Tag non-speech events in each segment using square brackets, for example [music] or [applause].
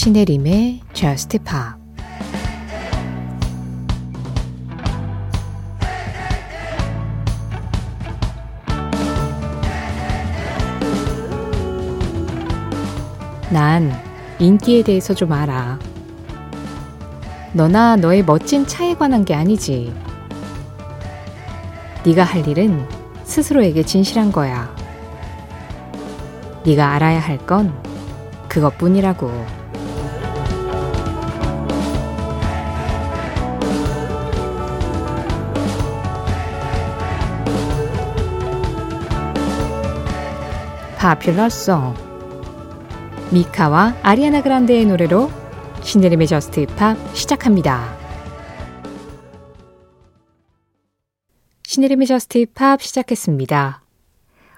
신혜림의 Just Pop 난 인기에 대해서 좀 알아. 너나 너의 멋진 차에 관한 게 아니지. 네가 할 일은 스스로에게 진실한 거야. 네가 알아야 할 건 그것뿐이라고. Popular Song 미카와 아리아나 그란데의 노래로 신혜림의 Just Pop 시작합니다. 신혜림의 Just Pop 시작했습니다.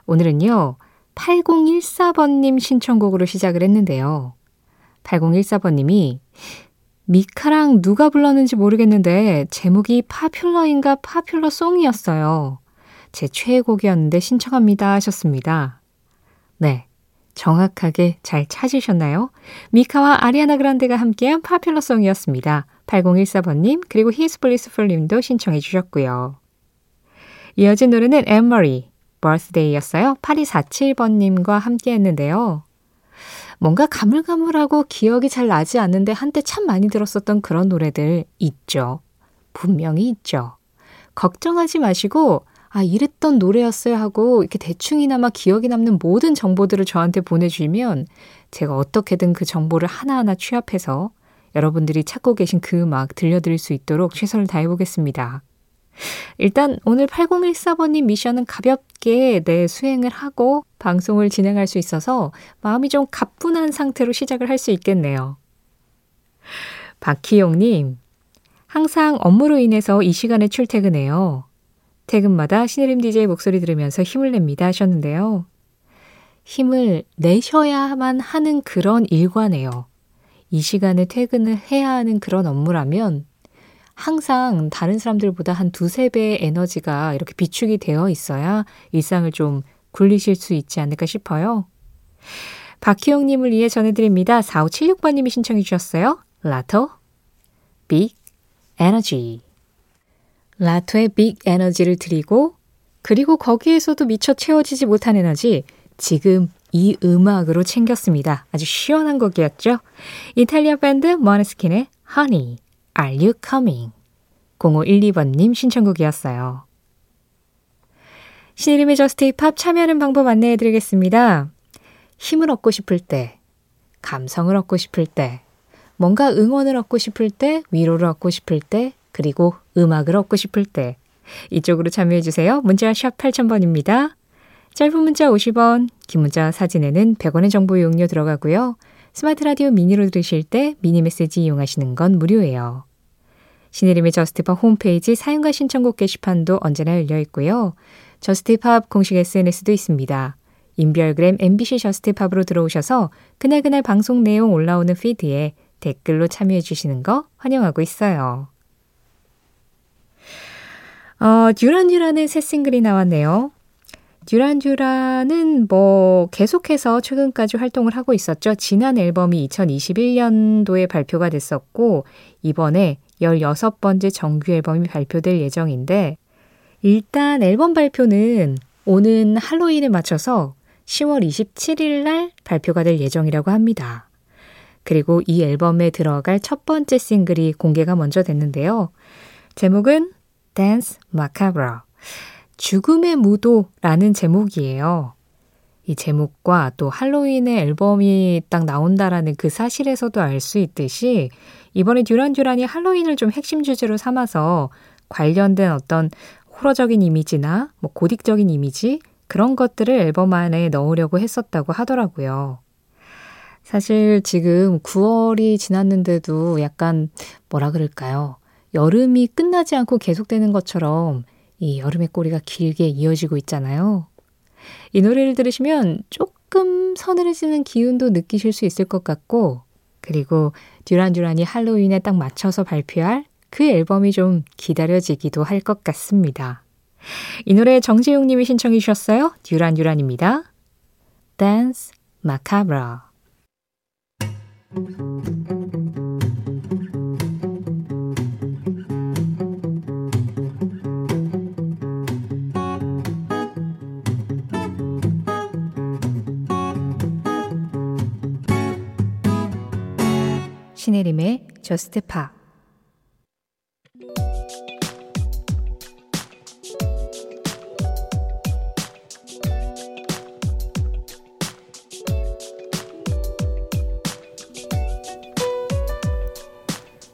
오늘은요, 8014번님 신청곡으로 시작을 했는데요. 8014번님이 미카랑 누가 불렀는지 모르겠는데 제목이 파퓰러인가 파퓰러 송이었어요. 제 최애곡이었는데 신청합니다 하셨습니다. 네. 정확하게 잘 찾으셨나요? 미카와 아리아나 그란데가 함께한 파퓰러송이었습니다. 8014번님 그리고 히스블리스풀님도 신청해 주셨고요. 이어진 노래는 엠머리, birthday였어요. 8247번님과 함께 했는데요. 뭔가 가물가물하고 기억이 잘 나지 않는데 한때 참 많이 들었었던 그런 노래들 있죠. 분명히 있죠. 걱정하지 마시고 아, 이랬던 노래였어요 하고 이렇게 대충이나마 기억에 남는 모든 정보들을 저한테 보내주시면 제가 어떻게든 그 정보를 하나하나 취합해서 여러분들이 찾고 계신 그 음악 들려드릴 수 있도록 최선을 다해보겠습니다. 일단 오늘 8014번님 미션은 가볍게 내 수행을 하고 방송을 진행할 수 있어서 마음이 좀 가뿐한 상태로 시작을 할 수 있겠네요. 박희용님, 항상 업무로 인해서 이 시간에 출퇴근해요. 퇴근마다 신혜림 DJ 목소리 들으면서 힘을 냅니다 하셨는데요. 힘을 내셔야만 하는 그런 일과네요. 이 시간에 퇴근을 해야 하는 그런 업무라면 항상 다른 사람들보다 한 두세 배의 에너지가 이렇게 비축이 되어 있어야 일상을 좀 굴리실 수 있지 않을까 싶어요. 박희영님을 위해 전해드립니다. 4576번님이 신청해 주셨어요. 라토, 빅 에너지. 라토의 빅 에너지를 드리고 그리고 거기에서도 미처 채워지지 못한 에너지 지금 이 음악으로 챙겼습니다. 아주 시원한 곡이었죠. 이탈리아 밴드 머네스킨의 Honey, Are You Coming? 0512번님 신청곡이었어요. 신혜림의 Just Pop 참여하는 방법 안내해 드리겠습니다. 힘을 얻고 싶을 때, 감성을 얻고 싶을 때, 뭔가 응원을 얻고 싶을 때, 위로를 얻고 싶을 때, 그리고 음악을 얻고 싶을 때 이쪽으로 참여해 주세요. 문자 샵 8000번입니다. 짧은 문자 50원, 긴 문자 사진에는 100원의 정보 이용료 들어가고요. 스마트 라디오 미니로 들으실 때 미니 메시지 이용하시는 건 무료예요. 신혜림의 Just Pop 홈페이지 사연과 신청곡 게시판도 언제나 열려 있고요. Just Pop 공식 SNS도 있습니다. 인별그램 MBC Just Pop으로 들어오셔서 그날그날 방송 내용 올라오는 피드에 댓글로 참여해 주시는 거 환영하고 있어요. 어, 듀란듀란의 새 싱글이 나왔네요. 듀란듀란은 뭐 계속해서 최근까지 활동을 하고 있었죠. 지난 앨범이 2021년도에 발표가 됐었고 이번에 16번째 정규 앨범이 발표될 예정인데 일단 앨범 발표는 오는 할로윈에 맞춰서 10월 27일 날 발표가 될 예정이라고 합니다. 그리고 이 앨범에 들어갈 첫 번째 싱글이 공개가 먼저 됐는데요. 제목은 Dance Macabre. 죽음의 무도라는 제목이에요. 이 제목과 또 할로윈의 앨범이 딱 나온다라는 그 사실에서도 알 수 있듯이 이번에 듀란 듀란이 할로윈을 좀 핵심 주제로 삼아서 관련된 어떤 호러적인 이미지나 뭐 고딕적인 이미지 그런 것들을 앨범 안에 넣으려고 했었다고 하더라고요. 사실 지금 9월이 지났는데도 약간 뭐라 그럴까요? 여름이 끝나지 않고 계속되는 것처럼 이 여름의 꼬리가 길게 이어지고 있잖아요. 이 노래를 들으시면 조금 서늘해지는 기운도 느끼실 수 있을 것 같고, 그리고 듀란듀란이 할로윈에 딱 맞춰서 발표할 그 앨범이 좀 기다려지기도 할 것 같습니다. 이 노래 정재용 님이 신청해 주셨어요. 듀란듀란입니다. Dance Macabre 저스트 파.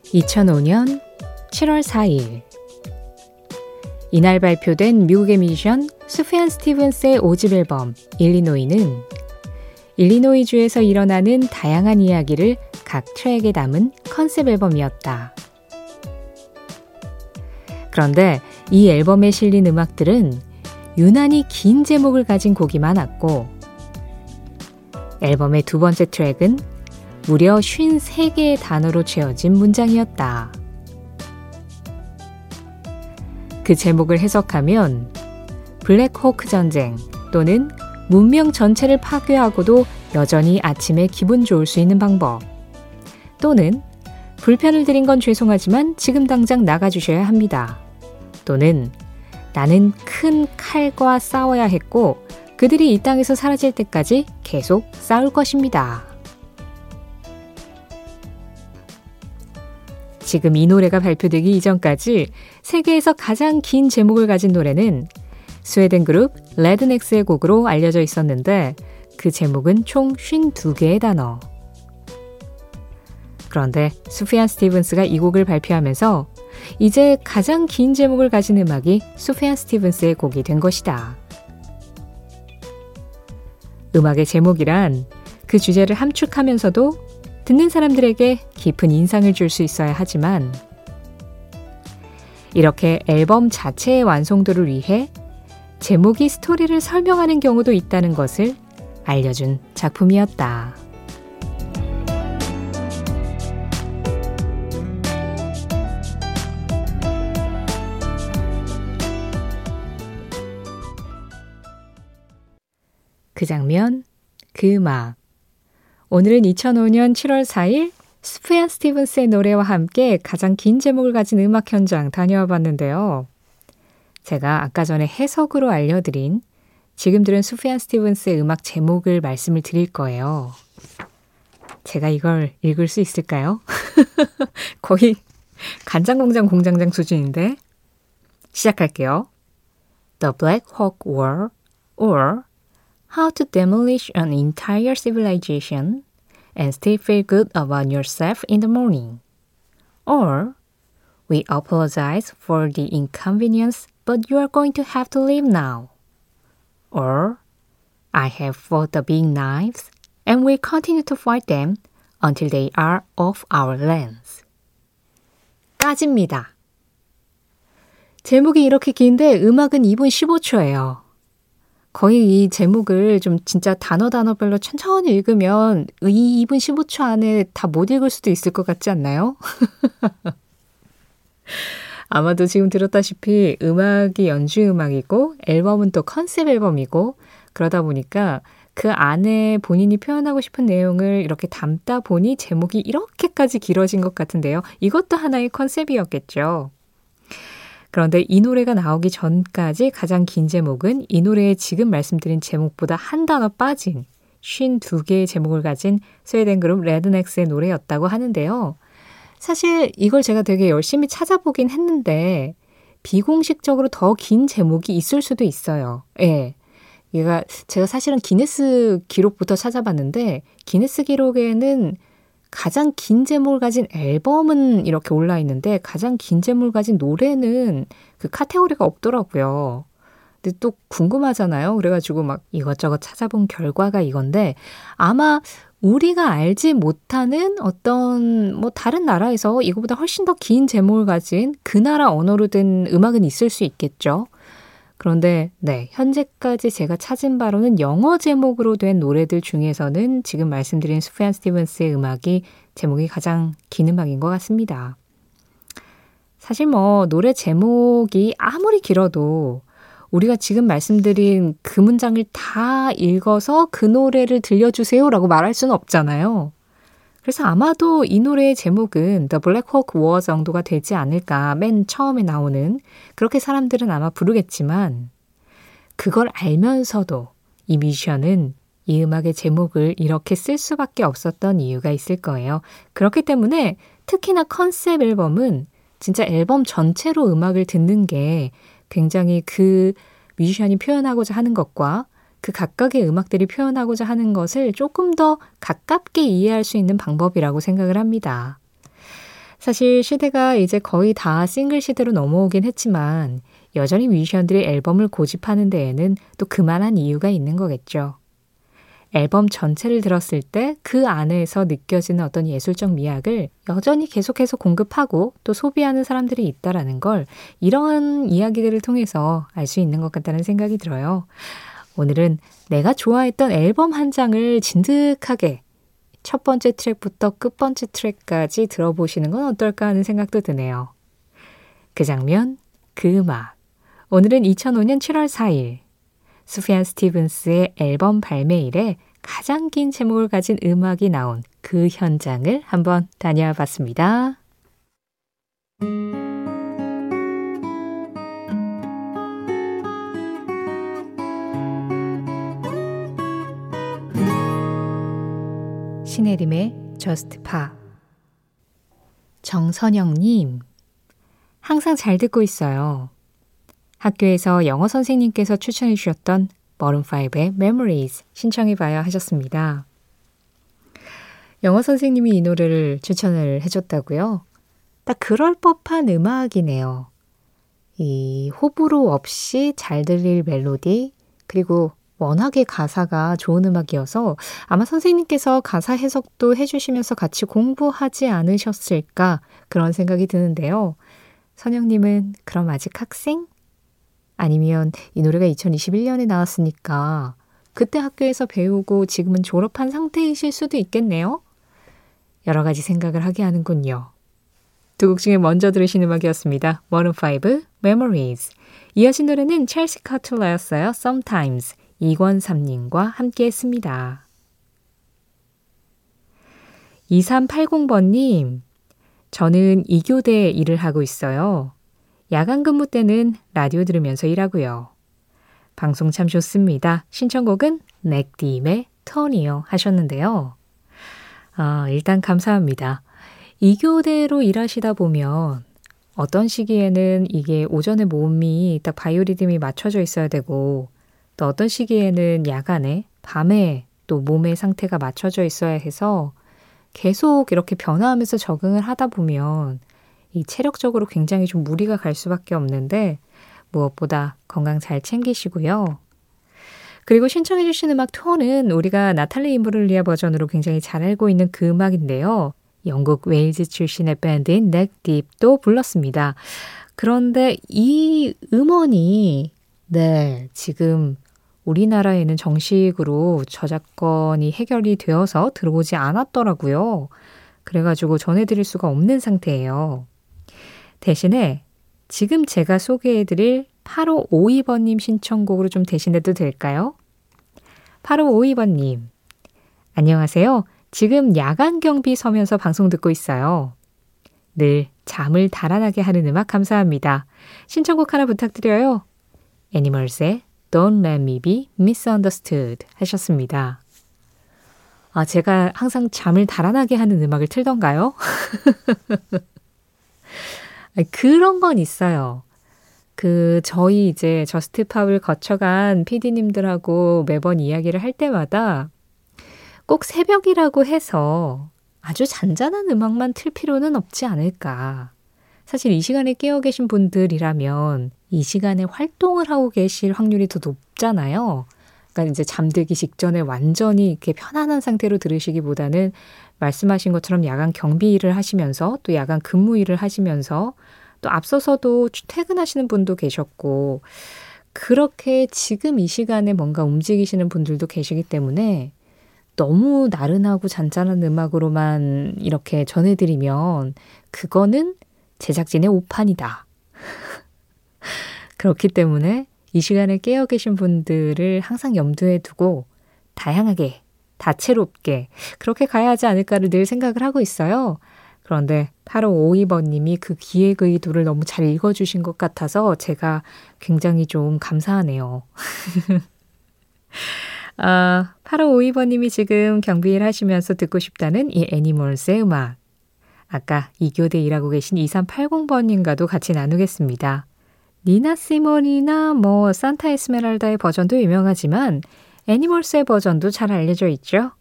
2005년 7월 4일. 이날 발표된 미국의 뮤지션 수피안 스티븐스의 5집 앨범 일리노이는 일리노이주에서 일어나는 다양한 이야기를 각 트랙에 담은 컨셉 앨범이었다. 그런데 이 앨범에 실린 음악들은 유난히 긴 제목을 가진 곡이 많았고 앨범의 두 번째 트랙은 무려 53개의 단어로 채워진 문장이었다. 그 제목을 해석하면 블랙호크 전쟁 또는 문명 전체를 파괴하고도 여전히 아침에 기분 좋을 수 있는 방법 또는 불편을 드린 건 죄송하지만 지금 당장 나가주셔야 합니다. 또는 나는 큰 칼과 싸워야 했고 그들이 이 땅에서 사라질 때까지 계속 싸울 것입니다. 지금 이 노래가 발표되기 이전까지 세계에서 가장 긴 제목을 가진 노래는 스웨덴 그룹 레드넥스의 곡으로 알려져 있었는데 그 제목은 총 52개의 단어. 그런데 수피안 스티븐스가 이 곡을 발표하면서 이제 가장 긴 제목을 가진 음악이 수피안 스티븐스의 곡이 된 것이다. 음악의 제목이란 그 주제를 함축하면서도 듣는 사람들에게 깊은 인상을 줄 수 있어야 하지만 이렇게 앨범 자체의 완성도를 위해 제목이 스토리를 설명하는 경우도 있다는 것을 알려준 작품이었다. 그 장면, 그 음악. 오늘은 2005년 7월 4일 스프얀 스티븐스의 노래와 함께 가장 긴 제목을 가진 음악 현장 다녀와 봤는데요. 제가 아까 전에 해석으로 알려드린 지금 들은 수피안 스티븐스의 음악 제목을 말씀을 드릴 거예요. 제가 이걸 읽을 수 있을까요? 거의 간장공장 공장장 수준인데 시작할게요. The Black Hawk War or How to demolish an entire civilization and still feel good about yourself in the morning. Or, we apologize for the inconvenience, but you are going to have to leave now. Or, I have fought the big knives and will continue to fight them until they are off our lands. 까집니다. 제목이 이렇게 긴데 음악은 2분 15초예요. 거의 이 제목을 좀 진짜 단어 단어별로 천천히 읽으면 이 2분 15초 안에 다 못 읽을 수도 있을 것 같지 않나요? 아마도 지금 들었다시피 음악이 연주 음악이고 앨범은 또 컨셉 앨범이고 그러다 보니까 그 안에 본인이 표현하고 싶은 내용을 이렇게 담다 보니 제목이 이렇게까지 길어진 것 같은데요. 이것도 하나의 컨셉이었겠죠. 그런데 이 노래가 나오기 전까지 가장 긴 제목은 이 노래의 지금 말씀드린 제목보다 한 단어 빠진 52개의 제목을 가진 스웨덴 그룹 레드넥스의 노래였다고 하는데요. 사실 이걸 제가 되게 열심히 찾아보긴 했는데 비공식적으로 더 긴 제목이 있을 수도 있어요. 예. 얘가 제가 사실은 기네스 기록부터 찾아봤는데 기네스 기록에는 가장 긴 제목을 가진 앨범은 이렇게 올라 있는데 가장 긴 제목을 가진 노래는 그 카테고리가 없더라고요. 근데 또 궁금하잖아요. 그래가지고 막 이것저것 찾아본 결과가 이건데 아마 우리가 알지 못하는 어떤 뭐 다른 나라에서 이거보다 훨씬 더 긴 제목을 가진 그 나라 언어로 된 음악은 있을 수 있겠죠. 그런데 네, 현재까지 제가 찾은 바로는 영어 제목으로 된 노래들 중에서는 지금 말씀드린 스피안 스티븐스의 음악이 제목이 가장 긴 음악인 것 같습니다. 사실 뭐 노래 제목이 아무리 길어도 우리가 지금 말씀드린 그 문장을 다 읽어서 그 노래를 들려주세요라고 말할 수는 없잖아요. 그래서 아마도 이 노래의 제목은 The Black Hawk War 정도가 되지 않을까 맨 처음에 나오는 그렇게 사람들은 아마 부르겠지만 그걸 알면서도 이 뮤지션은 이 음악의 제목을 이렇게 쓸 수밖에 없었던 이유가 있을 거예요. 그렇기 때문에 특히나 컨셉 앨범은 진짜 앨범 전체로 음악을 듣는 게 굉장히 그 뮤지션이 표현하고자 하는 것과 그 각각의 음악들이 표현하고자 하는 것을 조금 더 가깝게 이해할 수 있는 방법이라고 생각을 합니다. 사실 시대가 이제 거의 다 싱글 시대로 넘어오긴 했지만 여전히 뮤지션들이 앨범을 고집하는 데에는 또 그만한 이유가 있는 거겠죠. 앨범 전체를 들었을 때 그 안에서 느껴지는 어떤 예술적 미학을 여전히 계속해서 공급하고 또 소비하는 사람들이 있다라는 걸 이런 이야기들을 통해서 알 수 있는 것 같다는 생각이 들어요. 오늘은 내가 좋아했던 앨범 한 장을 진득하게 첫 번째 트랙부터 끝 번째 트랙까지 들어보시는 건 어떨까 하는 생각도 드네요. 그 장면, 그 음악. 오늘은 2005년 7월 4일 수피안 스티븐스의 앨범 발매일에 가장 긴 제목을 가진 음악이 나온 그 현장을 한번 다녀와 봤습니다. 신혜림의 Just Pa 정선영님 항상 잘 듣고 있어요. 학교에서 영어 선생님께서 추천해 주셨던 머름5의 Memories 신청해 봐야 하셨습니다. 영어 선생님이 이 노래를 추천을 해줬다고요? 딱 그럴 법한 음악이네요. 이 호불호 없이 잘 들릴 멜로디, 그리고 워낙에 가사가 좋은 음악이어서 아마 선생님께서 가사 해석도 해주시면서 같이 공부하지 않으셨을까 그런 생각이 드는데요. 선영님은 그럼 아직 학생? 아니면 이 노래가 2021년에 나왔으니까 그때 학교에서 배우고 지금은 졸업한 상태이실 수도 있겠네요. 여러 가지 생각을 하게 하는군요. 두 곡 중에 먼저 들으신 음악이었습니다. 원은5 Memories. 이어진 노래는 첼시 카툴라였어요. Sometimes. 이권삼님과 함께 했습니다. 2380번님, 저는 이교대 일을 하고 있어요. 야간 근무 때는 라디오 들으면서 일하고요. 방송 참 좋습니다. 신청곡은 넥디임의 턴이요 하셨는데요. 아, 일단 감사합니다. 이교대로 일하시다 보면 어떤 시기에는 이게 오전에 몸이 딱 바이오리듬이 맞춰져 있어야 되고 또 어떤 시기에는 야간에 밤에 또 몸의 상태가 맞춰져 있어야 해서 계속 이렇게 변화하면서 적응을 하다 보면 이 체력적으로 굉장히 좀 무리가 갈 수밖에 없는데 무엇보다 건강 잘 챙기시고요. 그리고 신청해주신 음악 톤은 우리가 나탈리 임브를리아 버전으로 굉장히 잘 알고 있는 그 음악인데요. 영국 웨일즈 출신의 밴드인 넥딥도 불렀습니다. 그런데 이 음원이 네, 지금 우리나라에는 정식으로 저작권이 해결이 되어서 들어오지 않았더라고요. 그래가지고 전해드릴 수가 없는 상태예요. 대신에 지금 제가 소개해드릴 8552번님 신청곡으로 좀 대신해도 될까요? 8552번님, 안녕하세요. 지금 야간 경비 서면서 방송 듣고 있어요. 늘 잠을 달아나게 하는 음악 감사합니다. 신청곡 하나 부탁드려요. 애니멀스의 Don't Let Me Be Misunderstood 하셨습니다. 아, 제가 항상 잠을 달아나게 하는 음악을 틀던가요? [laughs] 그런 건 있어요. 그, 저희 이제 저스트팝을 거쳐간 PD님들하고 매번 이야기를 할 때마다 꼭 새벽이라고 해서 아주 잔잔한 음악만 틀 필요는 없지 않을까. 사실 이 시간에 깨어 계신 분들이라면 이 시간에 활동을 하고 계실 확률이 더 높잖아요. 그러니까 이제 잠들기 직전에 완전히 이렇게 편안한 상태로 들으시기보다는 말씀하신 것처럼 야간 경비 일을 하시면서 또 야간 근무 일을 하시면서 또 앞서서도 퇴근하시는 분도 계셨고 그렇게 지금 이 시간에 뭔가 움직이시는 분들도 계시기 때문에 너무 나른하고 잔잔한 음악으로만 이렇게 전해드리면 그거는 제작진의 오판이다. [laughs] 그렇기 때문에 이 시간에 깨어 계신 분들을 항상 염두에 두고 다양하게 다채롭게 그렇게 가야 하지 않을까를 늘 생각을 하고 있어요. 그런데 8552번님이 그 기획 의 도를 너무 잘 읽어주신 것 같아서 제가 굉장히 좀 감사하네요. [laughs] 아, 8552번님이 지금 경비일 하시면서 듣고 싶다는 이 애니멀스의 음악. 아까 2교대 일하고 계신 2380번님과도 같이 나누겠습니다. 니나 시몬이나 뭐 산타 에스메랄다의 버전도 유명하지만 애니멀스의 버전도 잘 알려져 있죠.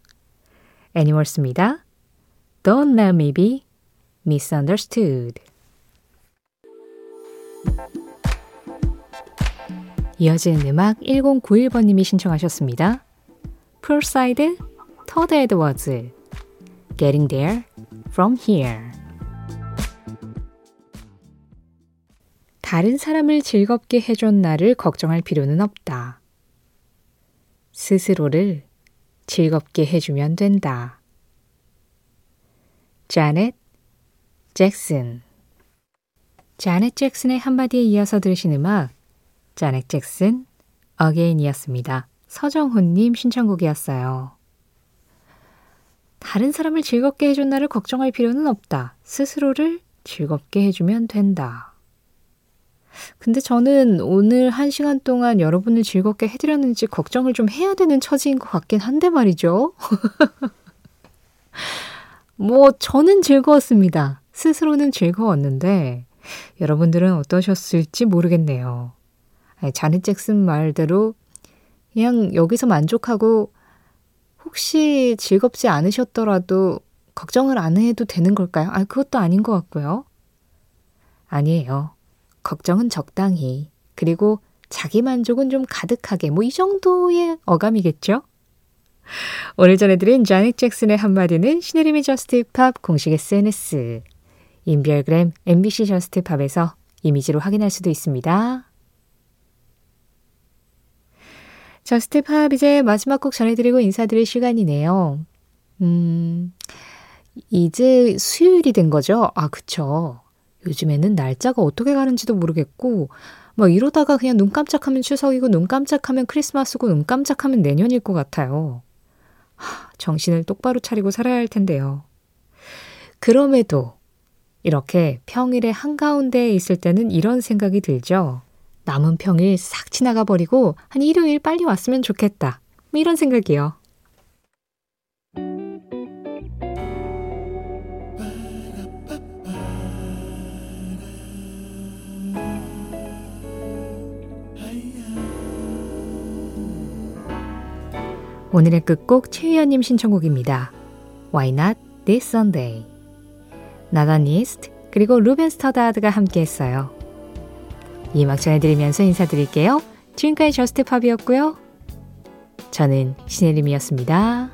애니멀스입니다. Don't let me be misunderstood. 이어지는 음악 1091번님이 신청하셨습니다. 풀사이드 토드 에드워즈 Getting There From Here 다른 사람을 즐겁게 해준 나를 걱정할 필요는 없다. 스스로를 즐겁게 해주면 된다. 자넷 잭슨 자넷 잭슨의 한마디에 이어서 들으신 음악 자넷 잭슨 어게인이었습니다. 서정훈님 신청곡이었어요. 다른 사람을 즐겁게 해준 나를 걱정할 필요는 없다. 스스로를 즐겁게 해주면 된다. 근데 저는 오늘 한 시간 동안 여러분을 즐겁게 해드렸는지 걱정을 좀 해야 되는 처지인 것 같긴 한데 말이죠. [laughs] 뭐, 저는 즐거웠습니다. 스스로는 즐거웠는데, 여러분들은 어떠셨을지 모르겠네요. 자넷 잭슨 말대로 그냥 여기서 만족하고 혹시 즐겁지 않으셨더라도 걱정을 안 해도 되는 걸까요? 아, 그것도 아닌 것 같고요. 아니에요. 걱정은 적당히. 그리고 자기 만족은 좀 가득하게. 뭐 이 정도의 어감이겠죠? 오늘 전해드린 자넷 잭슨의 한마디는 신혜림의 Just Pop 공식 SNS, 인별그램 MBC Just Pop에서 이미지로 확인할 수도 있습니다. Just Pop 이제 마지막 곡 전해드리고 인사드릴 시간이네요. 음, 이제 수요일이 된 거죠? 아, 그쵸. 요즘에는 날짜가 어떻게 가는지도 모르겠고, 뭐 이러다가 그냥 눈 깜짝하면 추석이고, 눈 깜짝하면 크리스마스고, 눈 깜짝하면 내년일 것 같아요. 하, 정신을 똑바로 차리고 살아야 할 텐데요. 그럼에도 이렇게 평일의 한가운데에 있을 때는 이런 생각이 들죠. 남은 평일 싹 지나가 버리고 한 일요일 빨리 왔으면 좋겠다. 뭐 이런 생각이요. 오늘의 끝곡 최희연님 신청곡입니다. Why Not This Sunday 나다니스트 그리고 루벤 스터다드가 함께했어요. 이 음악 전해드리면서 인사드릴게요. 지금까지 저스트팝이었고요. 저는 신혜림이었습니다.